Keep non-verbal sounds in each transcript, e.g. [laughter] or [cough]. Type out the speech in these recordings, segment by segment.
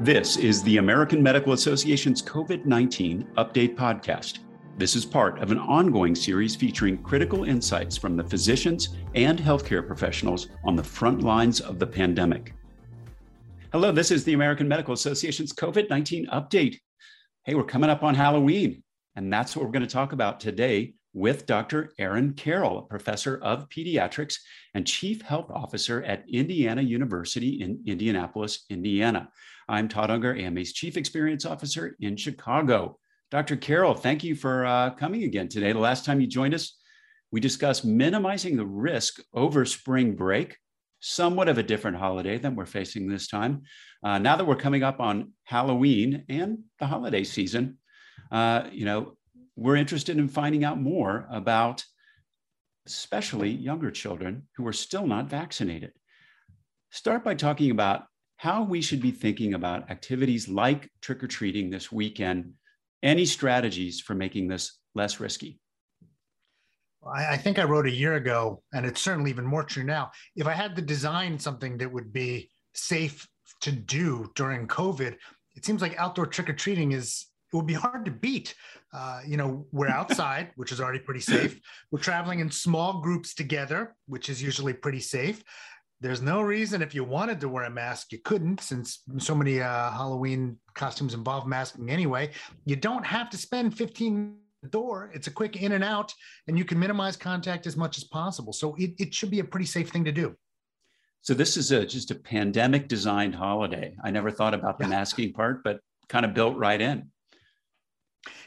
This is the American Medical Association's COVID 19 Update Podcast. This is part of an ongoing series featuring critical insights from the physicians and healthcare professionals on the front lines of the pandemic. Hello, this is the American Medical Association's COVID 19 Update. Hey, we're coming up on Halloween, and that's what we're going to talk about today with Dr. Aaron Carroll, professor of pediatrics and chief health officer at Indiana University in Indianapolis, Indiana. I'm Todd Unger, AMA's chief experience officer in Chicago. Dr. Carroll, thank you for uh, coming again today. The last time you joined us, we discussed minimizing the risk over spring break, somewhat of a different holiday than we're facing this time. Uh, now that we're coming up on Halloween and the holiday season, uh, you know, we're interested in finding out more about especially younger children who are still not vaccinated. Start by talking about how we should be thinking about activities like trick or treating this weekend. Any strategies for making this less risky? I, think I wrote a year ago, and it's certainly even more true now. If I had to design something that would be safe to do during COVID, it seems like outdoor trick or treating is it would be hard to beat. Uh, you know, we're [laughs] outside, which is already pretty safe. We're traveling in small groups together, which is usually pretty safe. There's no reason if you wanted to wear a mask, you couldn't, since so many uh, Halloween costumes involve masking anyway. You don't have to spend 15 door. It's a quick in and out, and you can minimize contact as much as possible. So it, it should be a pretty safe thing to do. So this is a, just a pandemic designed holiday. I never thought about the yeah. masking part, but kind of built right in.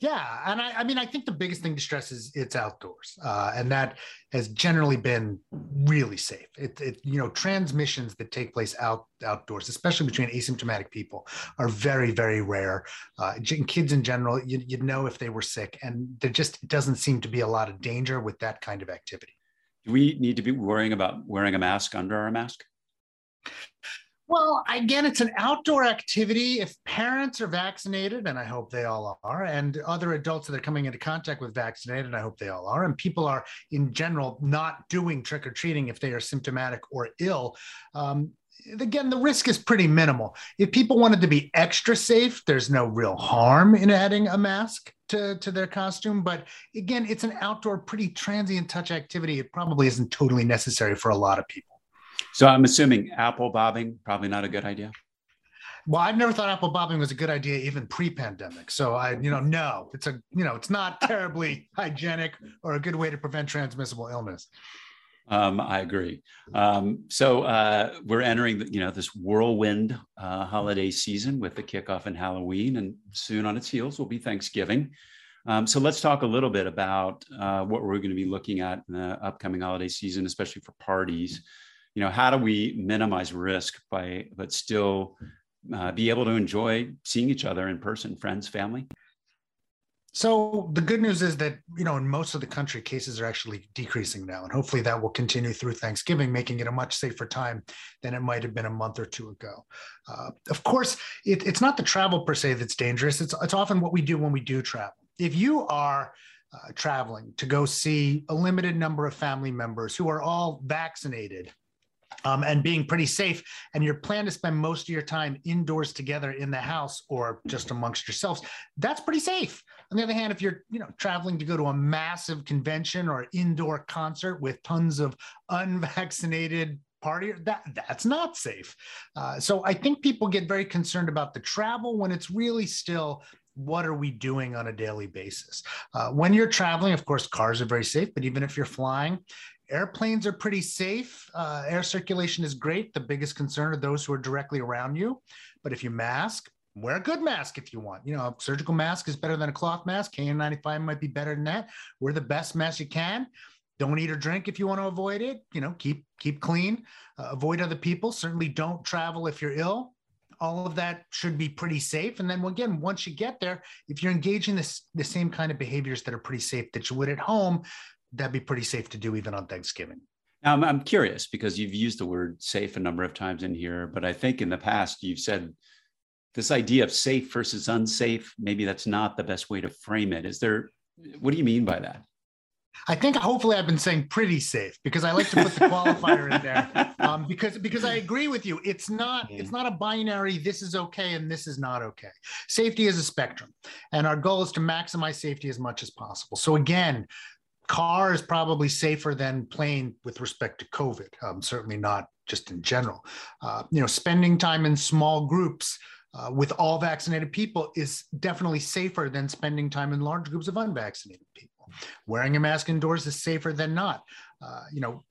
Yeah, and I, I, mean, I think the biggest thing to stress is it's outdoors, uh, and that has generally been really safe. It, it, you know, transmissions that take place out outdoors, especially between asymptomatic people, are very, very rare. Uh, kids in general, you, would know if they were sick, and there just doesn't seem to be a lot of danger with that kind of activity. Do we need to be worrying about wearing a mask under our mask? Well, again, it's an outdoor activity. If parents are vaccinated, and I hope they all are, and other adults that are coming into contact with vaccinated, and I hope they all are, and people are in general not doing trick or treating if they are symptomatic or ill, um, again, the risk is pretty minimal. If people wanted to be extra safe, there's no real harm in adding a mask to, to their costume. But again, it's an outdoor, pretty transient touch activity. It probably isn't totally necessary for a lot of people. So I'm assuming apple bobbing probably not a good idea. Well, I've never thought apple bobbing was a good idea even pre-pandemic. So I, you know, no, it's a, you know, it's not [laughs] terribly hygienic or a good way to prevent transmissible illness. Um, I agree. Um, so uh, we're entering, the, you know, this whirlwind uh, holiday season with the kickoff in Halloween, and soon on its heels will be Thanksgiving. Um, so let's talk a little bit about uh, what we're going to be looking at in the upcoming holiday season, especially for parties you know how do we minimize risk by but still uh, be able to enjoy seeing each other in person friends family? So the good news is that you know in most of the country cases are actually decreasing now and hopefully that will continue through thanksgiving making it a much safer time than it might have been a month or two ago. Uh, of course it, it's not the travel per se that's dangerous. It's, it's often what we do when we do travel. If you are uh, traveling to go see a limited number of family members who are all vaccinated um, and being pretty safe. And your plan to spend most of your time indoors together in the house or just amongst yourselves, that's pretty safe. On the other hand, if you're you know traveling to go to a massive convention or indoor concert with tons of unvaccinated party that that's not safe uh, so i think people get very concerned about the travel when it's really still what are we doing on a daily basis uh, when you're traveling of course cars are very safe but even if you're flying airplanes are pretty safe. Uh, air circulation is great. The biggest concern are those who are directly around you. But if you mask, wear a good mask if you want. You know, a surgical mask is better than a cloth mask. KN95 might be better than that. Wear the best mask you can. Don't eat or drink if you want to avoid it. You know, keep keep clean. Uh, avoid other people. Certainly don't travel if you're ill. All of that should be pretty safe. And then again, once you get there, if you're engaging this the same kind of behaviors that are pretty safe that you would at home, that'd be pretty safe to do even on Thanksgiving. Now, I'm, I'm curious because you've used the word safe a number of times in here, but I think in the past you've said this idea of safe versus unsafe, maybe that's not the best way to frame it. Is there, what do you mean by that? I think hopefully I've been saying pretty safe because I like to put the qualifier in there [laughs] um, because because I agree with you. It's not it's not a binary. This is okay and this is not okay. Safety is a spectrum, and our goal is to maximize safety as much as possible. So again, car is probably safer than plane with respect to COVID. Um, certainly not just in general. Uh, you know, spending time in small groups. Uh, with all vaccinated people is definitely safer than spending time in large groups of unvaccinated people. Wearing a mask indoors is safer than not. Uh, you know,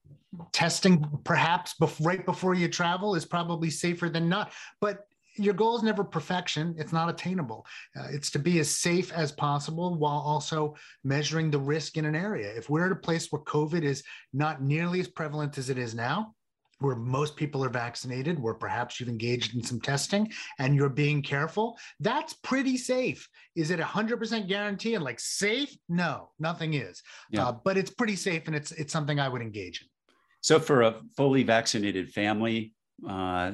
testing perhaps bef- right before you travel is probably safer than not. But your goal is never perfection. It's not attainable. Uh, it's to be as safe as possible while also measuring the risk in an area. If we're at a place where COVID is not nearly as prevalent as it is now, where most people are vaccinated, where perhaps you've engaged in some testing and you're being careful, that's pretty safe. Is it 100% guarantee and like safe? No, nothing is. Yeah. Uh, but it's pretty safe and it's it's something I would engage in. So for a fully vaccinated family, uh,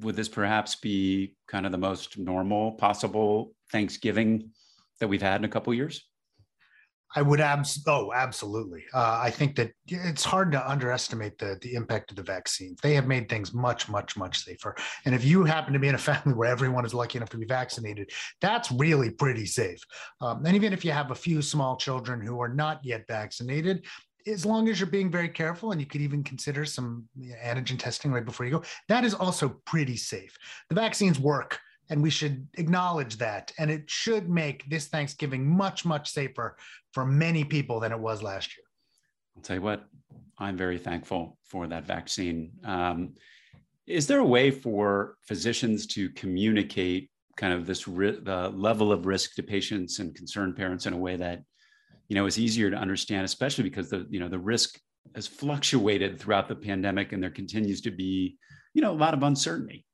would this perhaps be kind of the most normal possible Thanksgiving that we've had in a couple years? I would abs oh absolutely. Uh, I think that it's hard to underestimate the the impact of the vaccines. They have made things much much much safer. And if you happen to be in a [laughs] family where everyone is lucky enough to be vaccinated, that's really pretty safe. Um, and even if you have a few small children who are not yet vaccinated, as long as you're being very careful and you could even consider some antigen testing right before you go, that is also pretty safe. The vaccines work and we should acknowledge that. And it should make this Thanksgiving much, much safer for many people than it was last year. I'll tell you what, I'm very thankful for that vaccine. Um, is there a way for physicians to communicate kind of this ri- the level of risk to patients and concerned parents in a way that you know is easier to understand, especially because the you know the risk has fluctuated throughout the pandemic and there continues to be you know a lot of uncertainty.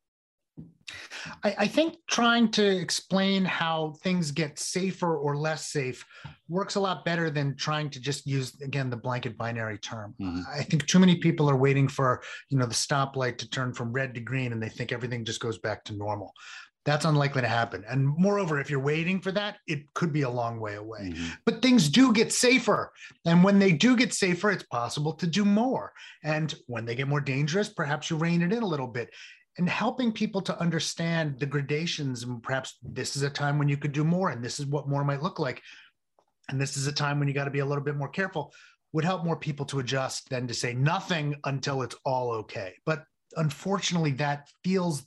I, I, think trying to explain how things get safer or less safe works a lot better than trying to just use again the blanket binary term. Mm-hmm. I think too many people are waiting for you know the stoplight to turn from red to green and they think everything just goes back to normal. That's unlikely to happen. And moreover, if you're waiting for that, it could be a long way away. Mm-hmm. But things do get safer. And when they do get safer, it's possible to do more. And when they get more dangerous, perhaps you rein it in a little bit and helping people to understand the gradations and perhaps this is a time when you could do more and this is what more might look like and this is a time when you got to be a little bit more careful would help more people to adjust than to say nothing until it's all okay but unfortunately that feels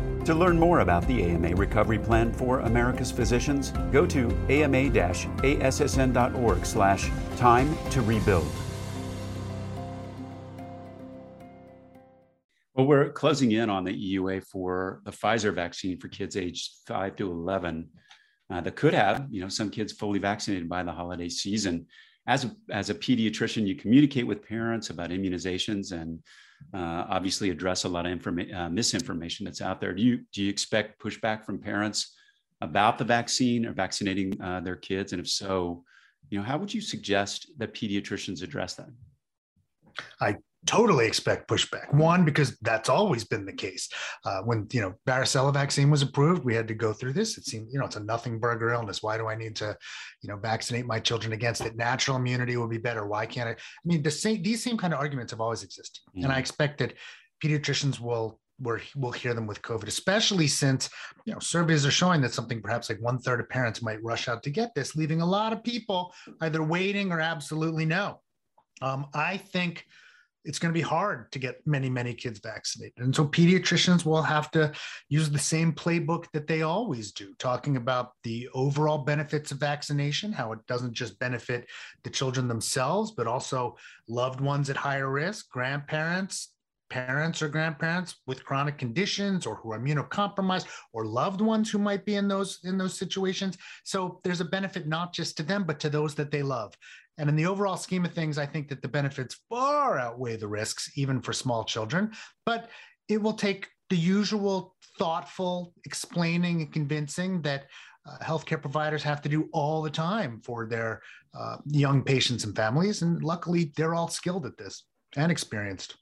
To learn more about the AMA Recovery Plan for America's Physicians, go to ama-assn.org slash time to rebuild. Well, we're closing in on the EUA for the Pfizer vaccine for kids aged 5 to 11 uh, that could have, you know, some kids fully vaccinated by the holiday season. As a, as a pediatrician, you communicate with parents about immunizations and uh, obviously address a lot of uh, misinformation that's out there. Do you do you expect pushback from parents about the vaccine or vaccinating uh, their kids? And if so, you know, how would you suggest that pediatricians address that? I totally expect pushback. One, because that's always been the case. Uh, when you know varicella vaccine was approved, we had to go through this. It seemed you know it's a nothing burger illness. Why do I need to, you know, vaccinate my children against it? Natural immunity will be better. Why can't I? I mean, the same these same kind of arguments have always existed, mm-hmm. and I expect that pediatricians will where we'll hear them with COVID, especially since you know surveys are showing that something perhaps like one third of parents might rush out to get this, leaving a lot of people either waiting or absolutely no. Um, I think it's going to be hard to get many, many kids vaccinated. And so pediatricians will have to use the same playbook that they always do, talking about the overall benefits of vaccination, how it doesn't just benefit the children themselves, but also loved ones at higher risk, grandparents, parents or grandparents with chronic conditions or who are immunocompromised or loved ones who might be in those in those situations so there's a benefit not just to them but to those that they love And in the overall scheme of things, I think that the benefits far outweigh the risks, even for small children. But it will take the usual thoughtful explaining and convincing that uh, healthcare providers have to do all the time for their uh, young patients and families. And luckily, they're all skilled at this and experienced.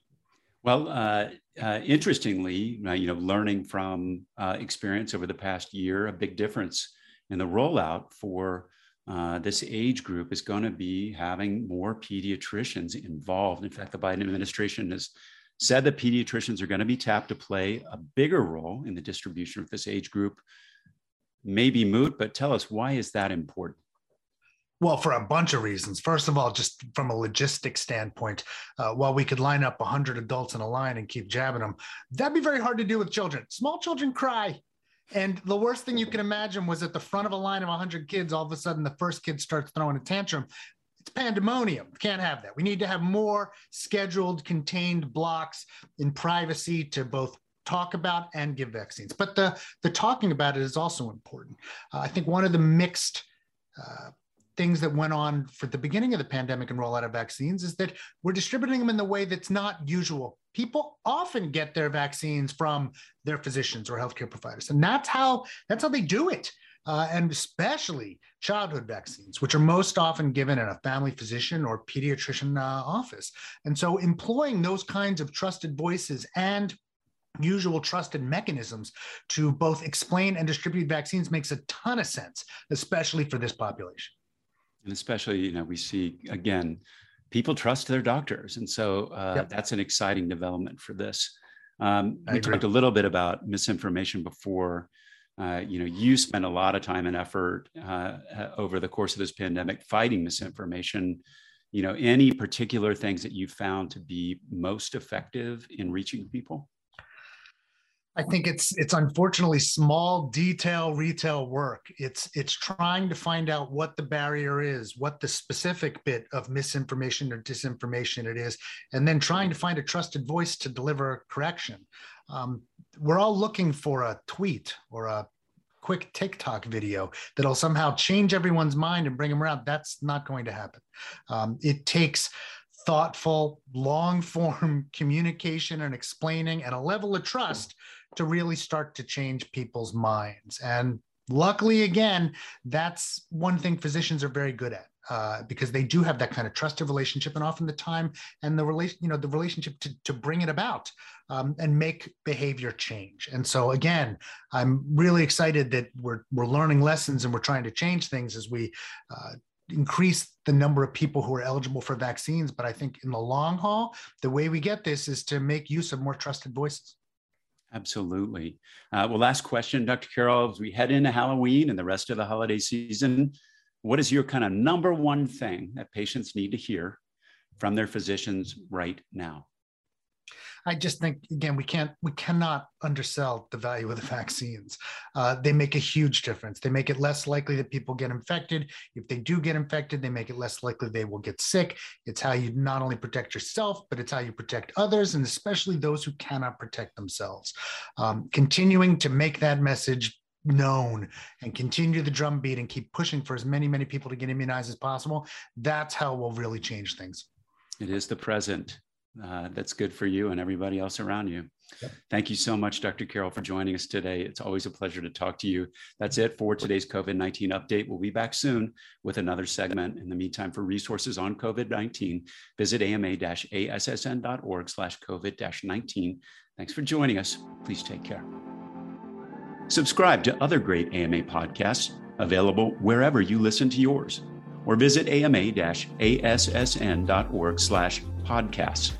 Well, uh, uh interestingly, uh, you know, learning from uh, experience over the past year, a big difference in the rollout for this age group is going to be having more pediatricians involved. In fact, the Biden administration has said that pediatricians are going to be tapped to play a bigger role in the distribution of this age group Maybe moot, but tell us why is that important? Well, for a bunch of reasons. First of all, just from a logistics standpoint, uh, while we could line up 100 adults in a line and keep jabbing them, that'd be very hard to do with children. Small children cry. And the worst thing you can imagine was at the front of a line of 100 kids, all of a sudden the first kid starts throwing a tantrum. It's pandemonium. Can't have that. We need to have more scheduled, contained blocks in privacy to both talk about and give vaccines. But the, the talking about it is also important. Uh, I think one of the mixed uh, things that went on for the beginning of the pandemic and rollout of vaccines is that we're distributing them in the way that's not usual. People often get their vaccines from their physicians or healthcare providers, and that's how that's how they do it. Uh, and especially childhood vaccines, which are most often given in a family physician or pediatrician uh, office. And so, employing those kinds of trusted voices and usual trusted mechanisms to both explain and distribute vaccines makes a ton of sense, especially for this population. And especially, you know, we see again, people trust their doctors. And so uh, yep. that's an exciting development for this. Um, we agree. talked a little bit about misinformation before. Uh, you know, you spent a lot of time and effort uh, uh over the course of this pandemic fighting misinformation. You know, any particular things that you found to be most effective in reaching people? I think it's it's unfortunately small detail retail work. It's it's trying to find out what the barrier is, what the specific bit of misinformation or disinformation it is, and then trying to find a trusted voice to deliver correction. Um, we're all looking for a tweet or a quick TikTok video that'll somehow change everyone's mind and bring them around. That's not going to happen. Um, it takes thoughtful, long form [laughs] communication and explaining and a level of trust to really start to change people's minds. And luckily, again, that's one thing physicians are very good at. Uh, because they do have that kind of trusted relationship and often the time and the relation you know the relationship to, to bring it about um, and make behavior change and so again i'm really excited that we're we're learning lessons and we're trying to change things as we uh, increase the number of people who are eligible for vaccines but i think in the long haul the way we get this is to make use of more trusted voices Absolutely. Uh, well, last question, Dr. Carroll, as we head into Halloween and the rest of the holiday season, what is your kind of number one thing that patients need to hear from their physicians right now? I just think again we can't we cannot undersell the value of the vaccines. Uh, they make a huge difference. They make it less likely that people get infected. If they do get infected, they make it less likely they will get sick. It's how you not only protect yourself, but it's how you protect others, and especially those who cannot protect themselves. Um, continuing to make that message known and continue the drumbeat and keep pushing for as many many people to get immunized as possible that's how we'll really change things it is the present uh, that's good for you and everybody else around you. Yep. Thank you so much, Dr. Carroll, for joining us today. It's always a pleasure to talk to you. That's it for today's COVID 19 update. We'll be back soon with another segment. In the meantime, for resources on COVID 19, visit ama assn.org slash COVID 19. Thanks for joining us. Please take care. Subscribe to other great AMA podcasts available wherever you listen to yours or visit ama-assn.org slash podcasts.